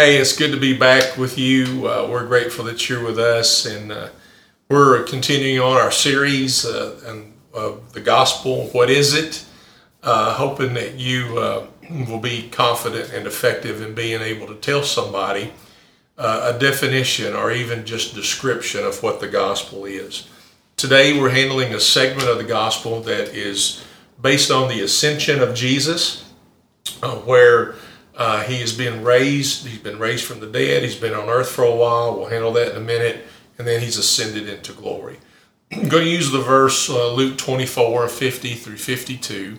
Hey, it's good to be back with you. Uh, we're grateful that you're with us, and uh, we're continuing on our series uh, and of the gospel. What is it? Uh, hoping that you uh, will be confident and effective in being able to tell somebody uh, a definition or even just description of what the gospel is. Today, we're handling a segment of the gospel that is based on the ascension of Jesus, where uh, he has been raised. He's been raised from the dead. He's been on earth for a while. We'll handle that in a minute. And then he's ascended into glory. I'm going to use the verse uh, Luke 24, 50 through 52.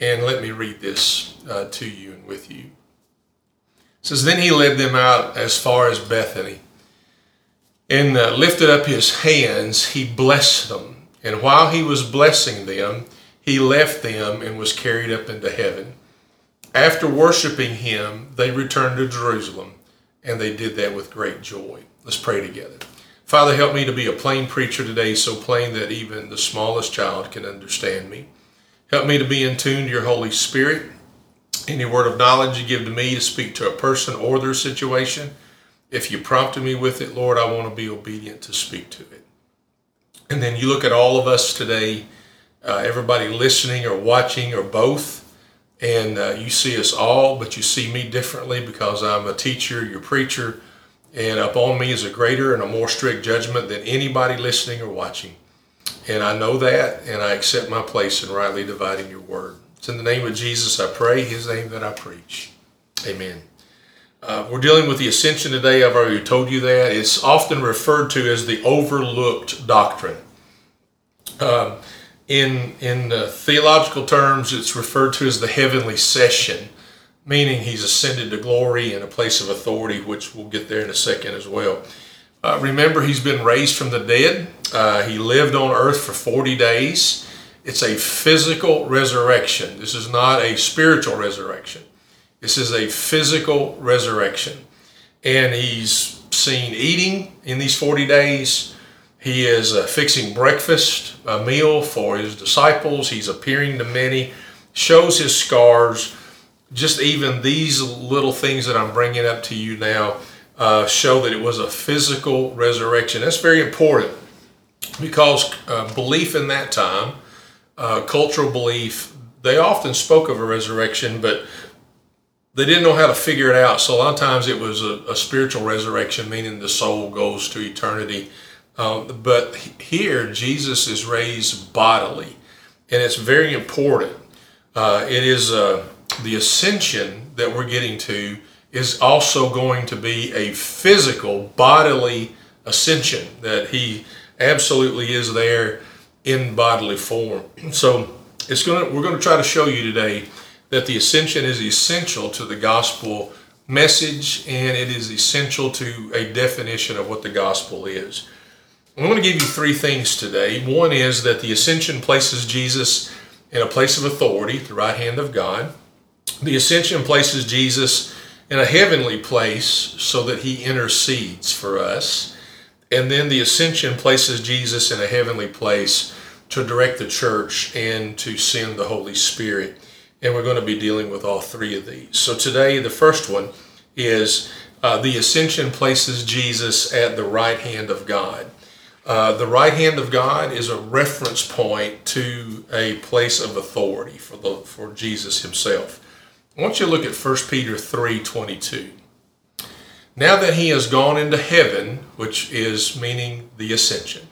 And let me read this uh, to you and with you. It says, Then he led them out as far as Bethany and uh, lifted up his hands. He blessed them. And while he was blessing them, he left them and was carried up into heaven. After worshiping him, they returned to Jerusalem, and they did that with great joy. Let's pray together. Father, help me to be a plain preacher today, so plain that even the smallest child can understand me. Help me to be in tune to your Holy Spirit. Any word of knowledge you give to me to speak to a person or their situation, if you prompted me with it, Lord, I want to be obedient to speak to it. And then you look at all of us today, uh, everybody listening or watching or both and uh, you see us all, but you see me differently because I'm a teacher, your preacher, and upon me is a greater and a more strict judgment than anybody listening or watching. And I know that, and I accept my place in rightly dividing your word. It's in the name of Jesus I pray, his name that I preach. Amen. Uh, we're dealing with the ascension today. I've already told you that. It's often referred to as the overlooked doctrine. Um, in in theological terms, it's referred to as the heavenly session, meaning he's ascended to glory in a place of authority, which we'll get there in a second as well. Uh, remember, he's been raised from the dead. Uh, he lived on earth for 40 days. It's a physical resurrection. This is not a spiritual resurrection. This is a physical resurrection. And he's seen eating in these 40 days. He is uh, fixing breakfast, a meal for his disciples. He's appearing to many, shows his scars. Just even these little things that I'm bringing up to you now uh, show that it was a physical resurrection. That's very important because uh, belief in that time, uh, cultural belief, they often spoke of a resurrection, but they didn't know how to figure it out. So a lot of times it was a, a spiritual resurrection, meaning the soul goes to eternity um, but here, Jesus is raised bodily, and it's very important. Uh, it is uh, the ascension that we're getting to is also going to be a physical, bodily ascension that he absolutely is there in bodily form. So it's going to, we're going to try to show you today that the ascension is essential to the gospel message and it is essential to a definition of what the gospel is. I'm going to give you three things today. One is that the ascension places Jesus in a place of authority, the right hand of God. The ascension places Jesus in a heavenly place so that he intercedes for us. And then the ascension places Jesus in a heavenly place to direct the church and to send the Holy Spirit. And we're going to be dealing with all three of these. So today, the first one is uh, the ascension places Jesus at the right hand of God. Uh, the right hand of God is a reference point to a place of authority for the for Jesus himself. I want you to look at 1 Peter 3:22. Now that he has gone into heaven, which is meaning the ascension,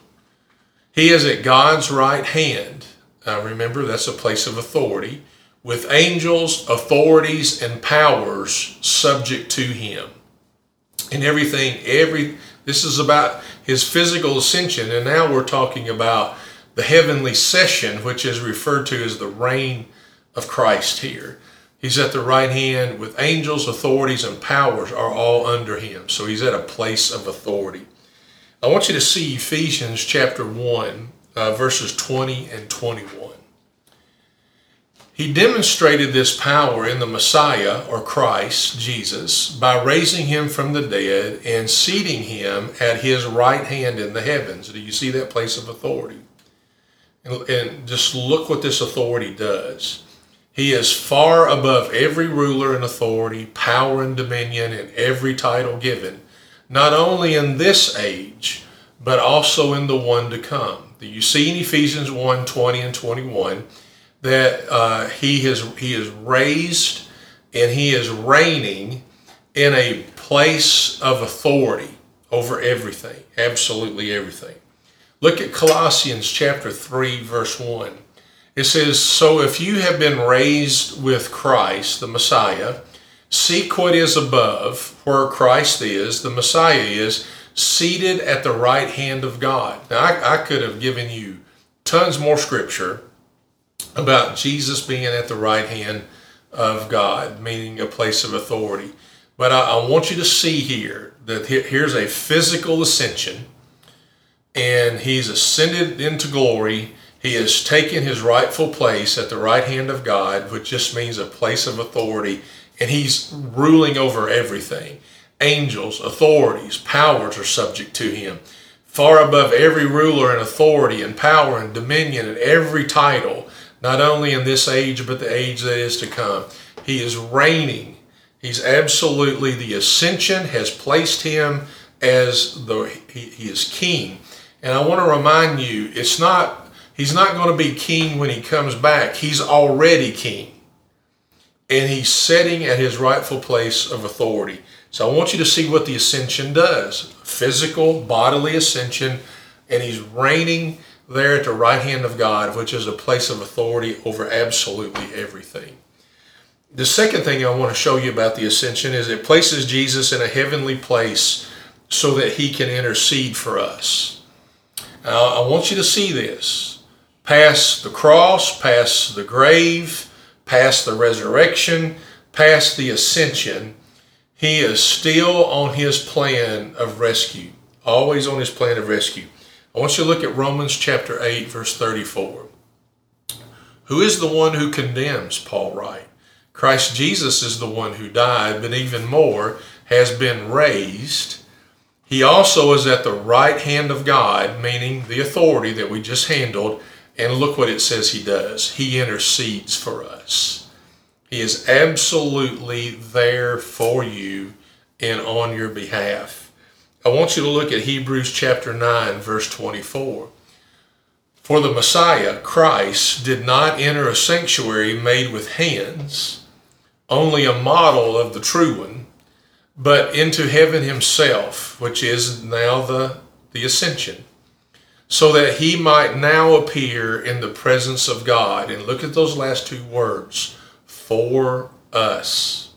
he is at God's right hand. Uh, remember, that's a place of authority, with angels, authorities, and powers subject to him. And everything, every this is about his physical ascension, and now we're talking about the heavenly session, which is referred to as the reign of Christ here. He's at the right hand with angels, authorities, and powers are all under him. So he's at a place of authority. I want you to see Ephesians chapter 1, uh, verses 20 and 21. He demonstrated this power in the Messiah, or Christ, Jesus, by raising him from the dead and seating him at his right hand in the heavens. Do you see that place of authority? And, and just look what this authority does. He is far above every ruler and authority, power and dominion, and every title given, not only in this age, but also in the one to come. Do you see in Ephesians 1 20 and 21 that uh, he, has, he is raised and he is reigning in a place of authority over everything, absolutely everything. Look at Colossians chapter 3, verse 1. It says, So if you have been raised with Christ, the Messiah, seek what is above, where Christ is, the Messiah is, seated at the right hand of God. Now, I, I could have given you tons more scripture about Jesus being at the right hand of God, meaning a place of authority. But I, I want you to see here that here's a physical ascension, and he's ascended into glory he has taken his rightful place at the right hand of God, which just means a place of authority, and he's ruling over everything. Angels, authorities, powers are subject to him. Far above every ruler and authority and power and dominion and every title, not only in this age, but the age that is to come. He is reigning. He's absolutely, the ascension has placed him as the, he, he is king. And I want to remind you, it's not He's not going to be king when he comes back. He's already king. And he's sitting at his rightful place of authority. So I want you to see what the ascension does physical, bodily ascension. And he's reigning there at the right hand of God, which is a place of authority over absolutely everything. The second thing I want to show you about the ascension is it places Jesus in a heavenly place so that he can intercede for us. I want you to see this past the cross, past the grave, past the resurrection, past the ascension, he is still on his plan of rescue, always on his plan of rescue. I want you to look at Romans chapter 8, verse 34. Who is the one who condemns, Paul writes? Christ Jesus is the one who died, but even more has been raised. He also is at the right hand of God, meaning the authority that we just handled, and look what it says he does. He intercedes for us. He is absolutely there for you and on your behalf. I want you to look at Hebrews chapter 9, verse 24. For the Messiah, Christ, did not enter a sanctuary made with hands, only a model of the true one, but into heaven himself, which is now the, the ascension so that he might now appear in the presence of God. And look at those last two words for us.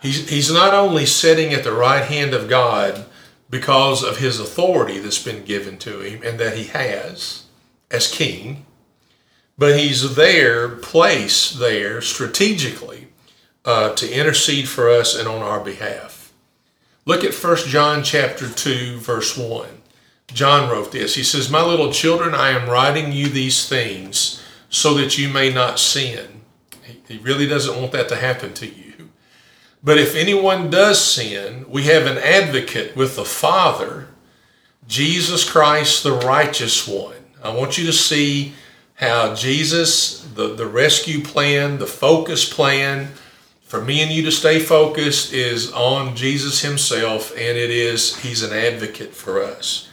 He's, he's not only sitting at the right hand of God because of his authority that's been given to him and that he has as king, but he's there, placed there strategically uh, to intercede for us and on our behalf. Look at 1 John chapter 2, verse 1. John wrote this. He says, My little children, I am writing you these things so that you may not sin. He really doesn't want that to happen to you. But if anyone does sin, we have an advocate with the Father, Jesus Christ, the righteous one. I want you to see how Jesus, the, the rescue plan, the focus plan, for me and you to stay focused is on Jesus himself, and it is, he's an advocate for us.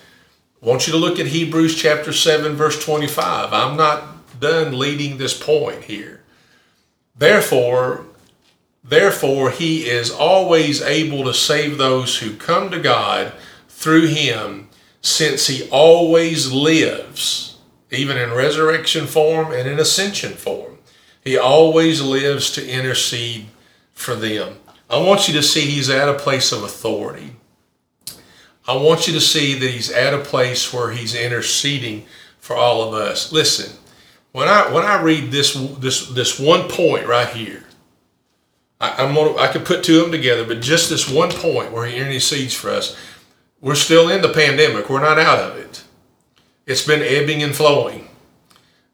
I want you to look at Hebrews chapter 7, verse 25. I'm not done leading this point here. Therefore, therefore he is always able to save those who come to God through him, since he always lives, even in resurrection form and in ascension form. He always lives to intercede for them. I want you to see he's at a place of authority. I want you to see that he's at a place where he's interceding for all of us. Listen, when I when I read this this this one point right here, I, am gonna I could put two of them together, but just this one point where he intercedes for us, we're still in the pandemic. We're not out of it. It's been ebbing and flowing.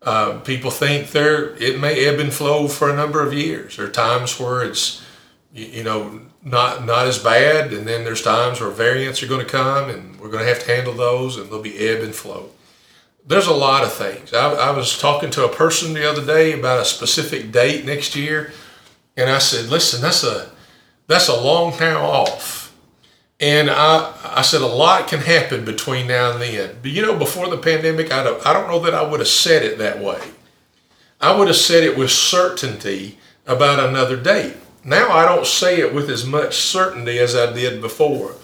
Uh, people think there it may ebb and flow for a number of years. There are times where it's you, you know not not as bad, and then there's times where variants are going to come, and we're going to have to handle those, and there'll be ebb and flow. there's a lot of things. I, I was talking to a person the other day about a specific date next year, and I said, "Listen, that's a that's a long time off." And I I said a lot can happen between now and then. But you know, before the pandemic, I don't, I don't know that I would have said it that way. I would have said it with certainty about another date. Now I don't say it with as much certainty as I did before.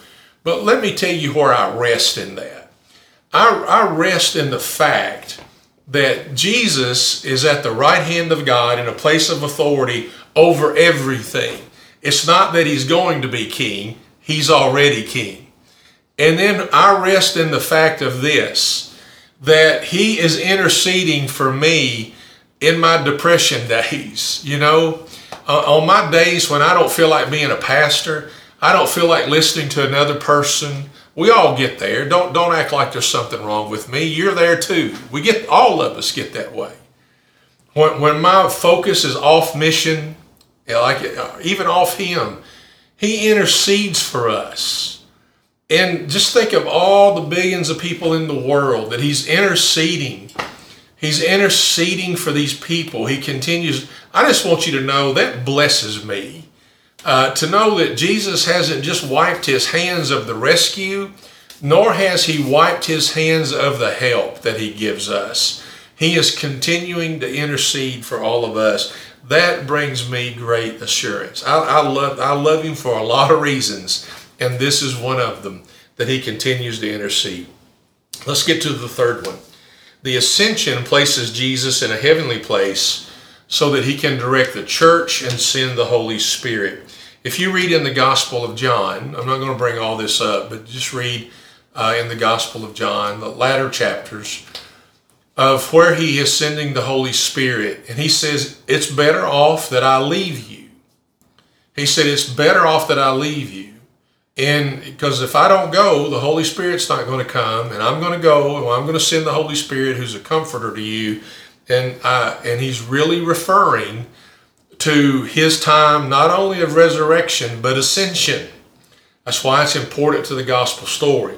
But let me tell you where I rest in that. I, I rest in the fact that Jesus is at the right hand of God in a place of authority over everything. It's not that he's going to be king, he's already king. And then I rest in the fact of this that he is interceding for me in my depression days. You know, uh, on my days when I don't feel like being a pastor, I don't feel like listening to another person. We all get there. Don't don't act like there's something wrong with me. You're there too. We get all of us get that way. When when my focus is off mission, like uh, even off Him, He intercedes for us. And just think of all the billions of people in the world that He's interceding. He's interceding for these people. He continues. I just want you to know that blesses me uh, to know that Jesus hasn't just wiped his hands of the rescue, nor has he wiped his hands of the help that he gives us. He is continuing to intercede for all of us. That brings me great assurance. I, I, love, I love him for a lot of reasons, and this is one of them that he continues to intercede. Let's get to the third one. The ascension places Jesus in a heavenly place so that he can direct the church and send the Holy Spirit. If you read in the Gospel of John, I'm not going to bring all this up, but just read uh, in the Gospel of John, the latter chapters of where he is sending the Holy Spirit. And he says, It's better off that I leave you. He said, It's better off that I leave you. And because if I don't go, the Holy Spirit's not going to come, and I'm going to go, and I'm going to send the Holy Spirit, who's a comforter to you. And I, and he's really referring to his time not only of resurrection but ascension. That's why it's important to the gospel story.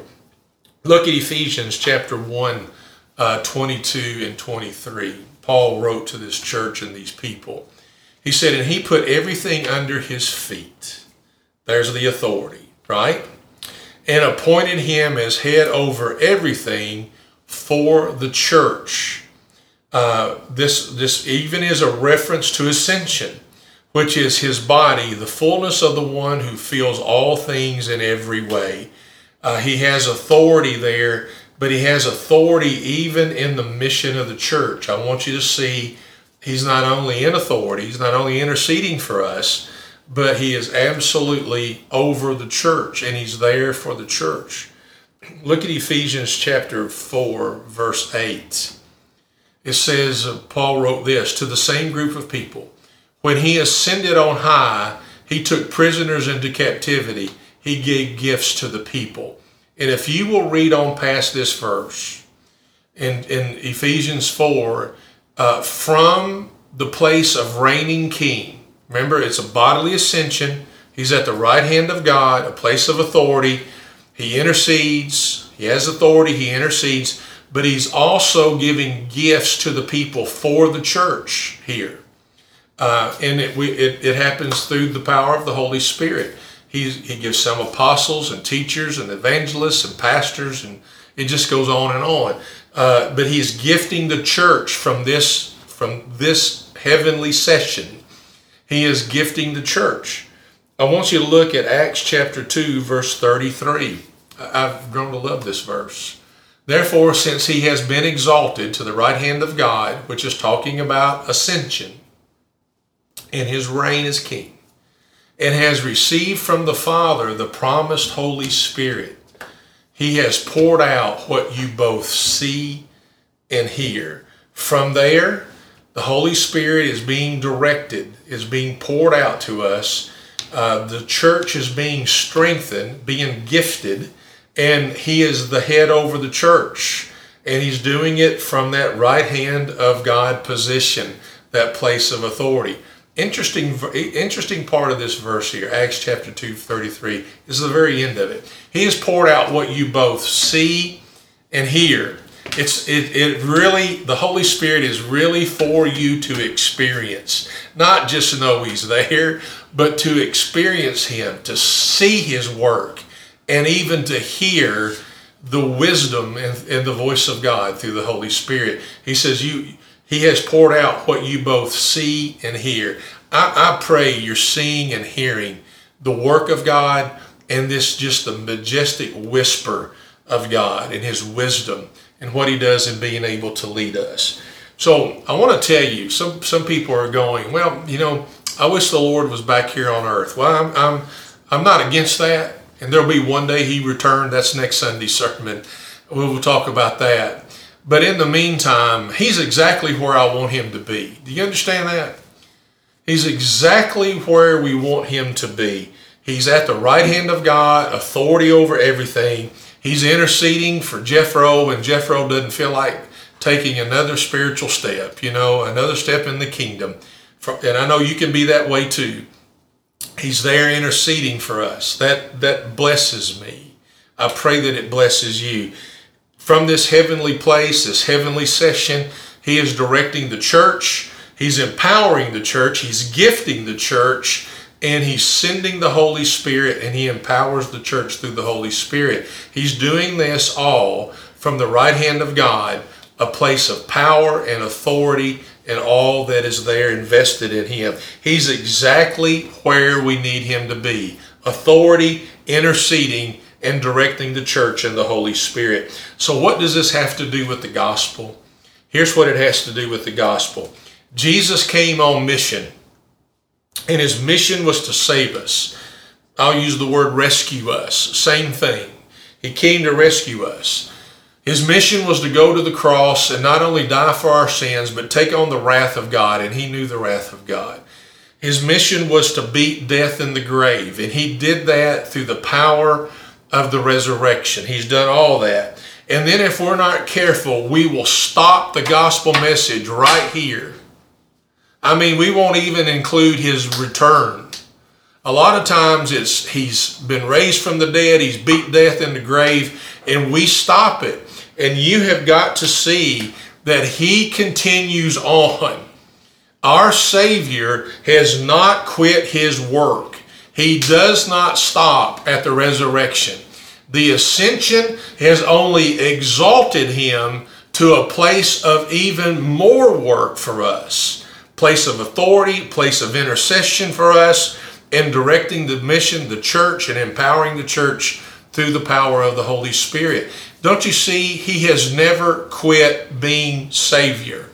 Look at Ephesians chapter 1, uh, 22 and 23. Paul wrote to this church and these people. He said, And he put everything under his feet. There's the authority, right? And appointed him as head over everything for the church uh, this this even is a reference to ascension, which is his body, the fullness of the one who fills all things in every way. Uh, he has authority there, but he has authority even in the mission of the church. I want you to see he's not only in authority, he's not only interceding for us, but he is absolutely over the church and he's there for the church. Look at Ephesians chapter 4, verse 8 it says, uh, Paul wrote this to the same group of people. When he ascended on high, he took prisoners into captivity. He gave gifts to the people. And if you will read on past this verse in, in Ephesians 4, uh, from the place of reigning king, remember it's a bodily ascension. He's at the right hand of God, a place of authority. He intercedes, he has authority, he intercedes but he's also giving gifts to the people for the church here. Uh, and it, we, it, it, happens through the power of the Holy Spirit. He's, he gives some apostles and teachers and evangelists and pastors, and it just goes on and on. Uh, but he's gifting the church from this from this heavenly session. He is gifting the church. I want you to look at Acts chapter 2, verse 33. I've grown to love this verse. Therefore, since he has been exalted to the right hand of God, which is talking about ascension, and his reign as king, and has received from the Father the promised Holy Spirit, he has poured out what you both see and hear. From there, the Holy Spirit is being directed, is being poured out to us. Uh, the church is being strengthened, being gifted and he is the head over the church and he's doing it from that right hand of God position, that place of authority. Interesting, interesting part of this verse here, Acts chapter 2, 33, is the very end of it. He has poured out what you both see and hear. It's it, it really the Holy Spirit is really for you to experience, not just to know He's there, but to experience Him, to see His work, and even to hear the wisdom and, and the voice of God through the Holy Spirit. He says you He has poured out what you both see and hear. I, I pray you're seeing and hearing the work of God and this just the majestic whisper of God and His wisdom and what He does in being able to lead us. So I want to tell you, some some people are going, well, you know, I wish the Lord was back here on earth. Well, I'm I'm, I'm not against that, and there'll be one day He returned. That's next Sunday sermon. We will talk about that. But in the meantime, He's exactly where I want Him to be. Do you understand that? He's exactly where we want Him to be. He's at the right hand of God, authority over everything. He's interceding for Jethro and Jethro doesn't feel like taking another spiritual step, you know, another step in the kingdom. And I know you can be that way too. He's there interceding for us. That that blesses me. I pray that it blesses you. From this heavenly place, this heavenly session, he is directing the church. He's empowering the church. He's gifting the church and he's sending the Holy Spirit and he empowers the church through the Holy Spirit. He's doing this all from the right hand of God, a place of power and authority and all that is there invested in him. He's exactly where we need him to be authority, interceding, and directing the church and the Holy Spirit. So, what does this have to do with the gospel? Here's what it has to do with the gospel Jesus came on mission and his mission was to save us. I'll use the word rescue us. Same thing. He came to rescue us. His mission was to go to the cross and not only die for our sins, but take on the wrath of God, and he knew the wrath of God. His mission was to beat death in the grave, and he did that through the power of the resurrection. He's done all that. And then, if we're not careful, we will stop the gospel message right here I mean, we won't even include his return. A lot of times it's he's been raised from the dead, he's beat death in the grave, and we stop it. And you have got to see that he continues on. Our Savior has not quit his work. He does not stop at the resurrection. The ascension has only exalted him to a place of even more work for us place of authority, place of intercession for us, and directing the mission, the church, and empowering the church through the power of the Holy Spirit. Don't you see? He has never quit being Savior.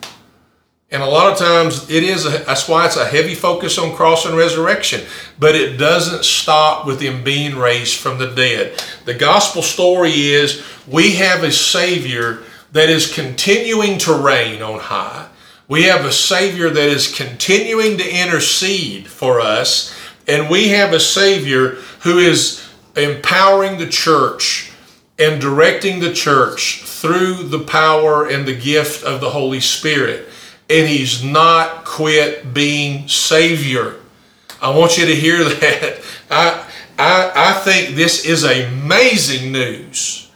And a lot of times it is, a, that's why it's a heavy focus on cross and resurrection. But it doesn't stop with him being raised from the dead. The gospel story is we have a Savior that is continuing to reign on high. We have a Savior that is continuing to intercede for us, and we have a Savior who is empowering the church and directing the church through the power and the gift of the Holy Spirit. And He's not quit being Savior. I want you to hear that. I, I, I think this is amazing news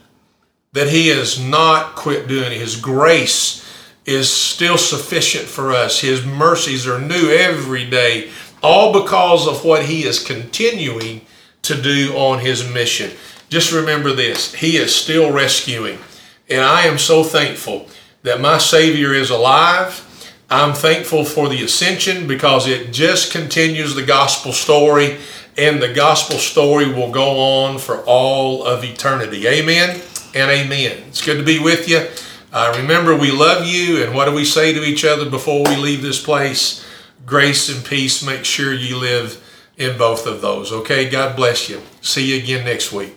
that He has not quit doing it. His grace is still sufficient for us. His mercies are new every day, all because of what He is continuing to do on His mission. Just remember this He is still rescuing. And I am so thankful that my Savior is alive. I'm thankful for the ascension because it just continues the gospel story, and the gospel story will go on for all of eternity. Amen and amen. It's good to be with you. Uh, remember, we love you, and what do we say to each other before we leave this place? Grace and peace. Make sure you live in both of those. Okay, God bless you. See you again next week.